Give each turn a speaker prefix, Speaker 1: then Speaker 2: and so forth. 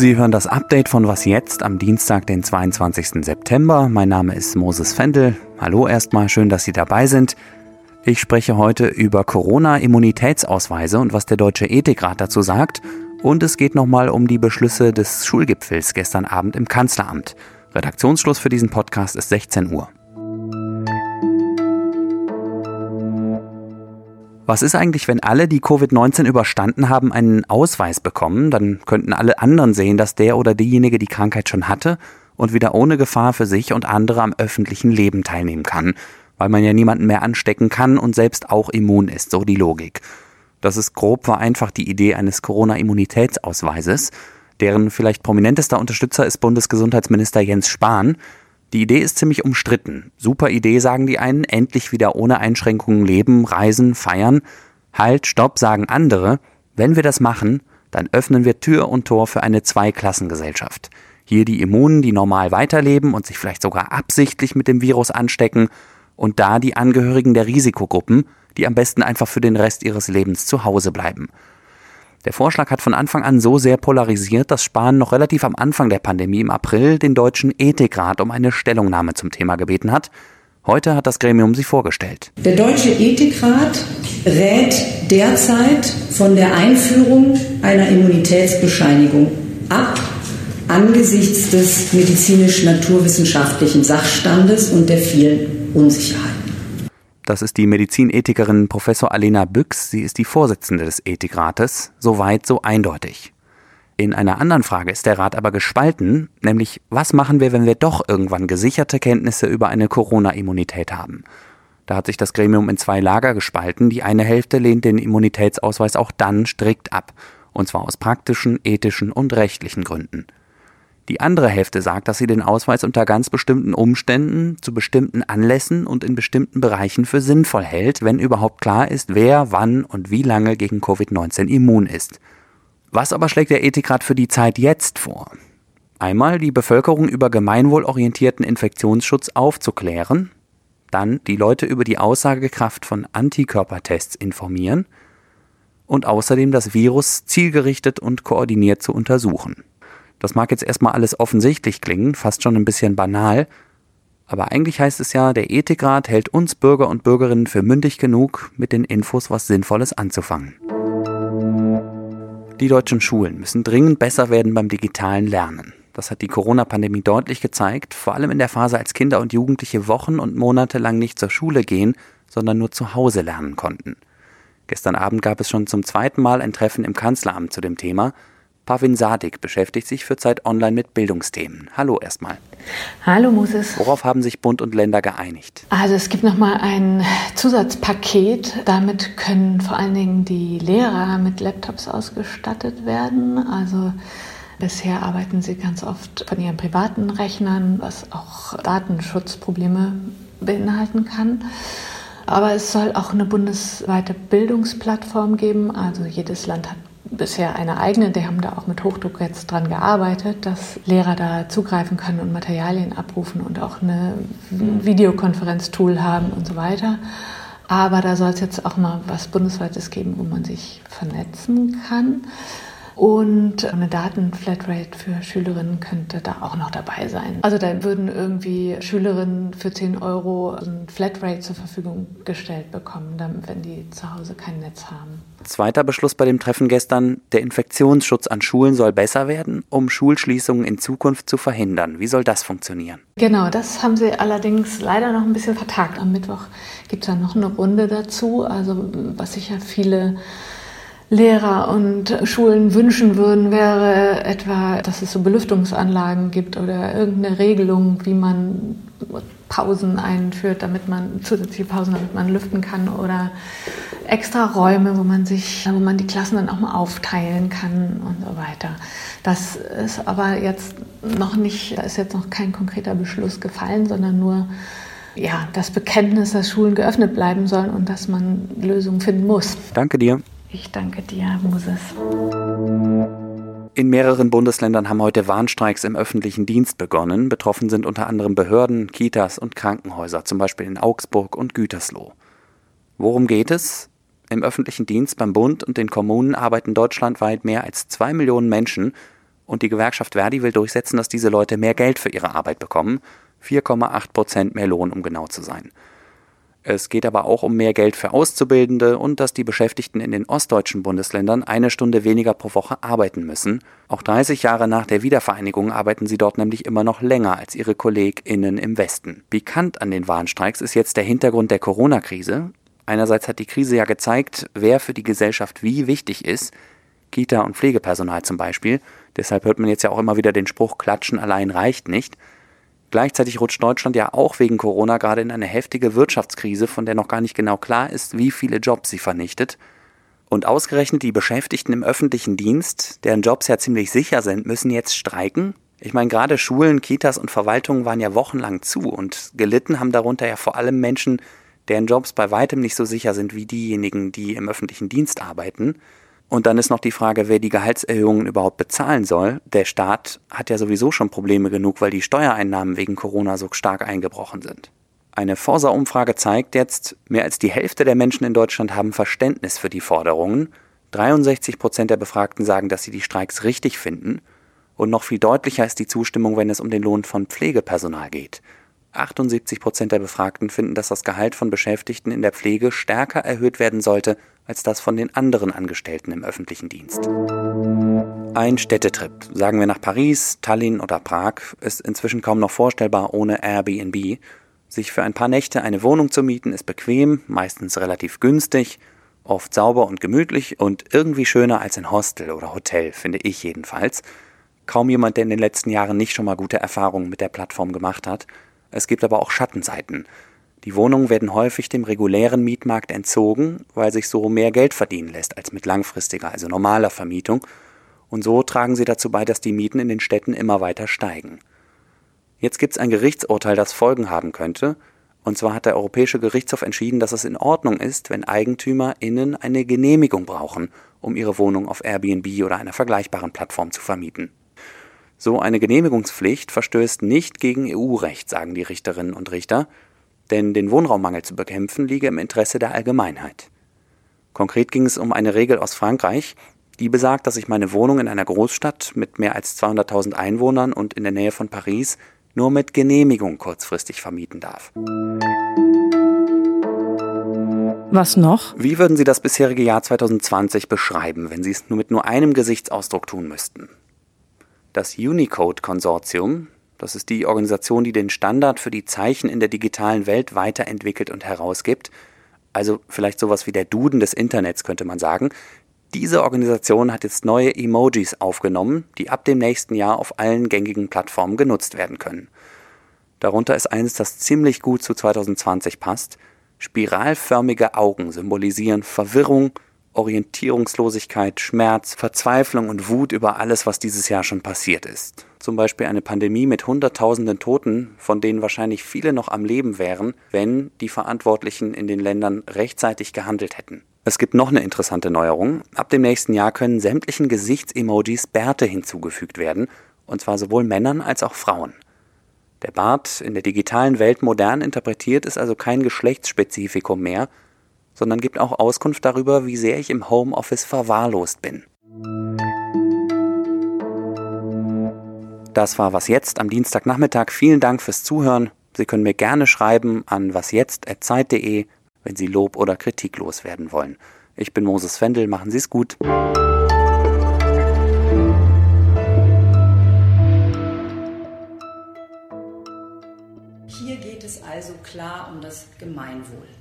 Speaker 1: Sie hören das Update von Was jetzt am Dienstag, den 22. September. Mein Name ist Moses Fendel. Hallo erstmal, schön, dass Sie dabei sind. Ich spreche heute über Corona-Immunitätsausweise und was der Deutsche Ethikrat dazu sagt. Und es geht nochmal um die Beschlüsse des Schulgipfels gestern Abend im Kanzleramt. Redaktionsschluss für diesen Podcast ist 16 Uhr. Was ist eigentlich, wenn alle, die Covid-19 überstanden haben, einen Ausweis bekommen? Dann könnten alle anderen sehen, dass der oder diejenige die Krankheit schon hatte und wieder ohne Gefahr für sich und andere am öffentlichen Leben teilnehmen kann, weil man ja niemanden mehr anstecken kann und selbst auch immun ist, so die Logik. Das ist grob vereinfacht die Idee eines Corona-Immunitätsausweises. Deren vielleicht prominentester Unterstützer ist Bundesgesundheitsminister Jens Spahn, die Idee ist ziemlich umstritten. Super Idee, sagen die einen, endlich wieder ohne Einschränkungen leben, reisen, feiern. Halt, stopp, sagen andere. Wenn wir das machen, dann öffnen wir Tür und Tor für eine Zweiklassengesellschaft. Hier die Immunen, die normal weiterleben und sich vielleicht sogar absichtlich mit dem Virus anstecken, und da die Angehörigen der Risikogruppen, die am besten einfach für den Rest ihres Lebens zu Hause bleiben. Der Vorschlag hat von Anfang an so sehr polarisiert, dass Spahn noch relativ am Anfang der Pandemie im April den Deutschen Ethikrat um eine Stellungnahme zum Thema gebeten hat. Heute hat das Gremium sie vorgestellt.
Speaker 2: Der Deutsche Ethikrat rät derzeit von der Einführung einer Immunitätsbescheinigung ab angesichts des medizinisch-naturwissenschaftlichen Sachstandes und der vielen Unsicherheiten.
Speaker 1: Das ist die Medizinethikerin Professor Alena Büchs. Sie ist die Vorsitzende des Ethikrates. Soweit so eindeutig. In einer anderen Frage ist der Rat aber gespalten, nämlich was machen wir, wenn wir doch irgendwann gesicherte Kenntnisse über eine Corona-Immunität haben? Da hat sich das Gremium in zwei Lager gespalten. Die eine Hälfte lehnt den Immunitätsausweis auch dann strikt ab, und zwar aus praktischen, ethischen und rechtlichen Gründen. Die andere Hälfte sagt, dass sie den Ausweis unter ganz bestimmten Umständen, zu bestimmten Anlässen und in bestimmten Bereichen für sinnvoll hält, wenn überhaupt klar ist, wer, wann und wie lange gegen Covid-19 immun ist. Was aber schlägt der Ethikrat für die Zeit jetzt vor? Einmal die Bevölkerung über gemeinwohlorientierten Infektionsschutz aufzuklären, dann die Leute über die Aussagekraft von Antikörpertests informieren und außerdem das Virus zielgerichtet und koordiniert zu untersuchen. Das mag jetzt erstmal alles offensichtlich klingen, fast schon ein bisschen banal, aber eigentlich heißt es ja, der Ethikrat hält uns Bürger und Bürgerinnen für mündig genug, mit den Infos was Sinnvolles anzufangen. Die deutschen Schulen müssen dringend besser werden beim digitalen Lernen. Das hat die Corona-Pandemie deutlich gezeigt, vor allem in der Phase, als Kinder und Jugendliche Wochen und Monate lang nicht zur Schule gehen, sondern nur zu Hause lernen konnten. Gestern Abend gab es schon zum zweiten Mal ein Treffen im Kanzleramt zu dem Thema. Pavin Sadik beschäftigt sich für Zeit Online mit Bildungsthemen. Hallo erstmal.
Speaker 3: Hallo Moses.
Speaker 1: Worauf haben sich Bund und Länder geeinigt?
Speaker 3: Also es gibt nochmal ein Zusatzpaket. Damit können vor allen Dingen die Lehrer mit Laptops ausgestattet werden. Also Bisher arbeiten sie ganz oft von ihren privaten Rechnern, was auch Datenschutzprobleme beinhalten kann. Aber es soll auch eine bundesweite Bildungsplattform geben. Also jedes Land hat bisher eine eigene, die haben da auch mit Hochdruck jetzt dran gearbeitet, dass Lehrer da zugreifen können und Materialien abrufen und auch eine Videokonferenztool haben und so weiter. Aber da soll es jetzt auch mal was Bundesweites geben, wo man sich vernetzen kann. Und eine Datenflatrate für Schülerinnen könnte da auch noch dabei sein. Also da würden irgendwie Schülerinnen für 10 Euro ein Flatrate zur Verfügung gestellt bekommen, wenn die zu Hause kein Netz haben.
Speaker 1: Zweiter Beschluss bei dem Treffen gestern, der Infektionsschutz an Schulen soll besser werden, um Schulschließungen in Zukunft zu verhindern. Wie soll das funktionieren?
Speaker 3: Genau, das haben sie allerdings leider noch ein bisschen vertagt. Am Mittwoch gibt es ja noch eine Runde dazu, also was sicher viele Lehrer und Schulen wünschen würden, wäre etwa, dass es so Belüftungsanlagen gibt oder irgendeine Regelung, wie man Pausen einführt, damit man zusätzliche Pausen, damit man lüften kann oder extra Räume, wo man sich, wo man die Klassen dann auch mal aufteilen kann und so weiter. Das ist aber jetzt noch nicht, da ist jetzt noch kein konkreter Beschluss gefallen, sondern nur ja, das Bekenntnis, dass Schulen geöffnet bleiben sollen und dass man Lösungen finden muss.
Speaker 1: Danke dir.
Speaker 3: Ich danke dir, Moses.
Speaker 1: In mehreren Bundesländern haben heute Warnstreiks im öffentlichen Dienst begonnen. Betroffen sind unter anderem Behörden, Kitas und Krankenhäuser, zum Beispiel in Augsburg und Gütersloh. Worum geht es? Im öffentlichen Dienst beim Bund und den Kommunen arbeiten deutschlandweit mehr als zwei Millionen Menschen Und die Gewerkschaft Verdi will durchsetzen, dass diese Leute mehr Geld für ihre Arbeit bekommen. 4,8 Prozent mehr Lohn, um genau zu sein. Es geht aber auch um mehr Geld für Auszubildende und dass die Beschäftigten in den ostdeutschen Bundesländern eine Stunde weniger pro Woche arbeiten müssen. Auch 30 Jahre nach der Wiedervereinigung arbeiten sie dort nämlich immer noch länger als ihre KollegInnen im Westen. Bekannt an den Warnstreiks ist jetzt der Hintergrund der Corona-Krise. Einerseits hat die Krise ja gezeigt, wer für die Gesellschaft wie wichtig ist. Kita- und Pflegepersonal zum Beispiel. Deshalb hört man jetzt ja auch immer wieder den Spruch, Klatschen allein reicht nicht. Gleichzeitig rutscht Deutschland ja auch wegen Corona gerade in eine heftige Wirtschaftskrise, von der noch gar nicht genau klar ist, wie viele Jobs sie vernichtet. Und ausgerechnet die Beschäftigten im öffentlichen Dienst, deren Jobs ja ziemlich sicher sind, müssen jetzt streiken? Ich meine, gerade Schulen, Kitas und Verwaltungen waren ja wochenlang zu und gelitten haben darunter ja vor allem Menschen, deren Jobs bei weitem nicht so sicher sind wie diejenigen, die im öffentlichen Dienst arbeiten. Und dann ist noch die Frage, wer die Gehaltserhöhungen überhaupt bezahlen soll. Der Staat hat ja sowieso schon Probleme genug, weil die Steuereinnahmen wegen Corona so stark eingebrochen sind. Eine Forsa-Umfrage zeigt jetzt, mehr als die Hälfte der Menschen in Deutschland haben Verständnis für die Forderungen. 63 Prozent der Befragten sagen, dass sie die Streiks richtig finden. Und noch viel deutlicher ist die Zustimmung, wenn es um den Lohn von Pflegepersonal geht. 78 Prozent der Befragten finden, dass das Gehalt von Beschäftigten in der Pflege stärker erhöht werden sollte als das von den anderen Angestellten im öffentlichen Dienst. Ein Städtetrip, sagen wir nach Paris, Tallinn oder Prag, ist inzwischen kaum noch vorstellbar ohne Airbnb. Sich für ein paar Nächte eine Wohnung zu mieten ist bequem, meistens relativ günstig, oft sauber und gemütlich und irgendwie schöner als ein Hostel oder Hotel, finde ich jedenfalls. Kaum jemand, der in den letzten Jahren nicht schon mal gute Erfahrungen mit der Plattform gemacht hat. Es gibt aber auch Schattenseiten. Die Wohnungen werden häufig dem regulären Mietmarkt entzogen, weil sich so mehr Geld verdienen lässt als mit langfristiger, also normaler Vermietung. Und so tragen sie dazu bei, dass die Mieten in den Städten immer weiter steigen. Jetzt gibt es ein Gerichtsurteil, das Folgen haben könnte. Und zwar hat der Europäische Gerichtshof entschieden, dass es in Ordnung ist, wenn EigentümerInnen eine Genehmigung brauchen, um ihre Wohnung auf Airbnb oder einer vergleichbaren Plattform zu vermieten. So eine Genehmigungspflicht verstößt nicht gegen EU-Recht, sagen die Richterinnen und Richter, denn den Wohnraummangel zu bekämpfen liege im Interesse der Allgemeinheit. Konkret ging es um eine Regel aus Frankreich, die besagt, dass ich meine Wohnung in einer Großstadt mit mehr als 200.000 Einwohnern und in der Nähe von Paris nur mit Genehmigung kurzfristig vermieten darf.
Speaker 4: Was noch?
Speaker 1: Wie würden Sie das bisherige Jahr 2020 beschreiben, wenn Sie es nur mit nur einem Gesichtsausdruck tun müssten? Das Unicode-Konsortium, das ist die Organisation, die den Standard für die Zeichen in der digitalen Welt weiterentwickelt und herausgibt, also vielleicht sowas wie der Duden des Internets könnte man sagen. Diese Organisation hat jetzt neue Emojis aufgenommen, die ab dem nächsten Jahr auf allen gängigen Plattformen genutzt werden können. Darunter ist eines, das ziemlich gut zu 2020 passt. Spiralförmige Augen symbolisieren Verwirrung, Orientierungslosigkeit, Schmerz, Verzweiflung und Wut über alles, was dieses Jahr schon passiert ist. Zum Beispiel eine Pandemie mit Hunderttausenden Toten, von denen wahrscheinlich viele noch am Leben wären, wenn die Verantwortlichen in den Ländern rechtzeitig gehandelt hätten. Es gibt noch eine interessante Neuerung. Ab dem nächsten Jahr können sämtlichen Gesichtsemojis Bärte hinzugefügt werden, und zwar sowohl Männern als auch Frauen. Der Bart in der digitalen Welt modern interpretiert ist also kein Geschlechtsspezifikum mehr, sondern gibt auch Auskunft darüber, wie sehr ich im Homeoffice verwahrlost bin. Das war Was jetzt am Dienstagnachmittag. Vielen Dank fürs Zuhören. Sie können mir gerne schreiben an wasjetzt.zeit.de, wenn Sie Lob oder Kritik loswerden wollen. Ich bin Moses Fendel, machen Sie es gut.
Speaker 2: Hier geht es also klar um das Gemeinwohl.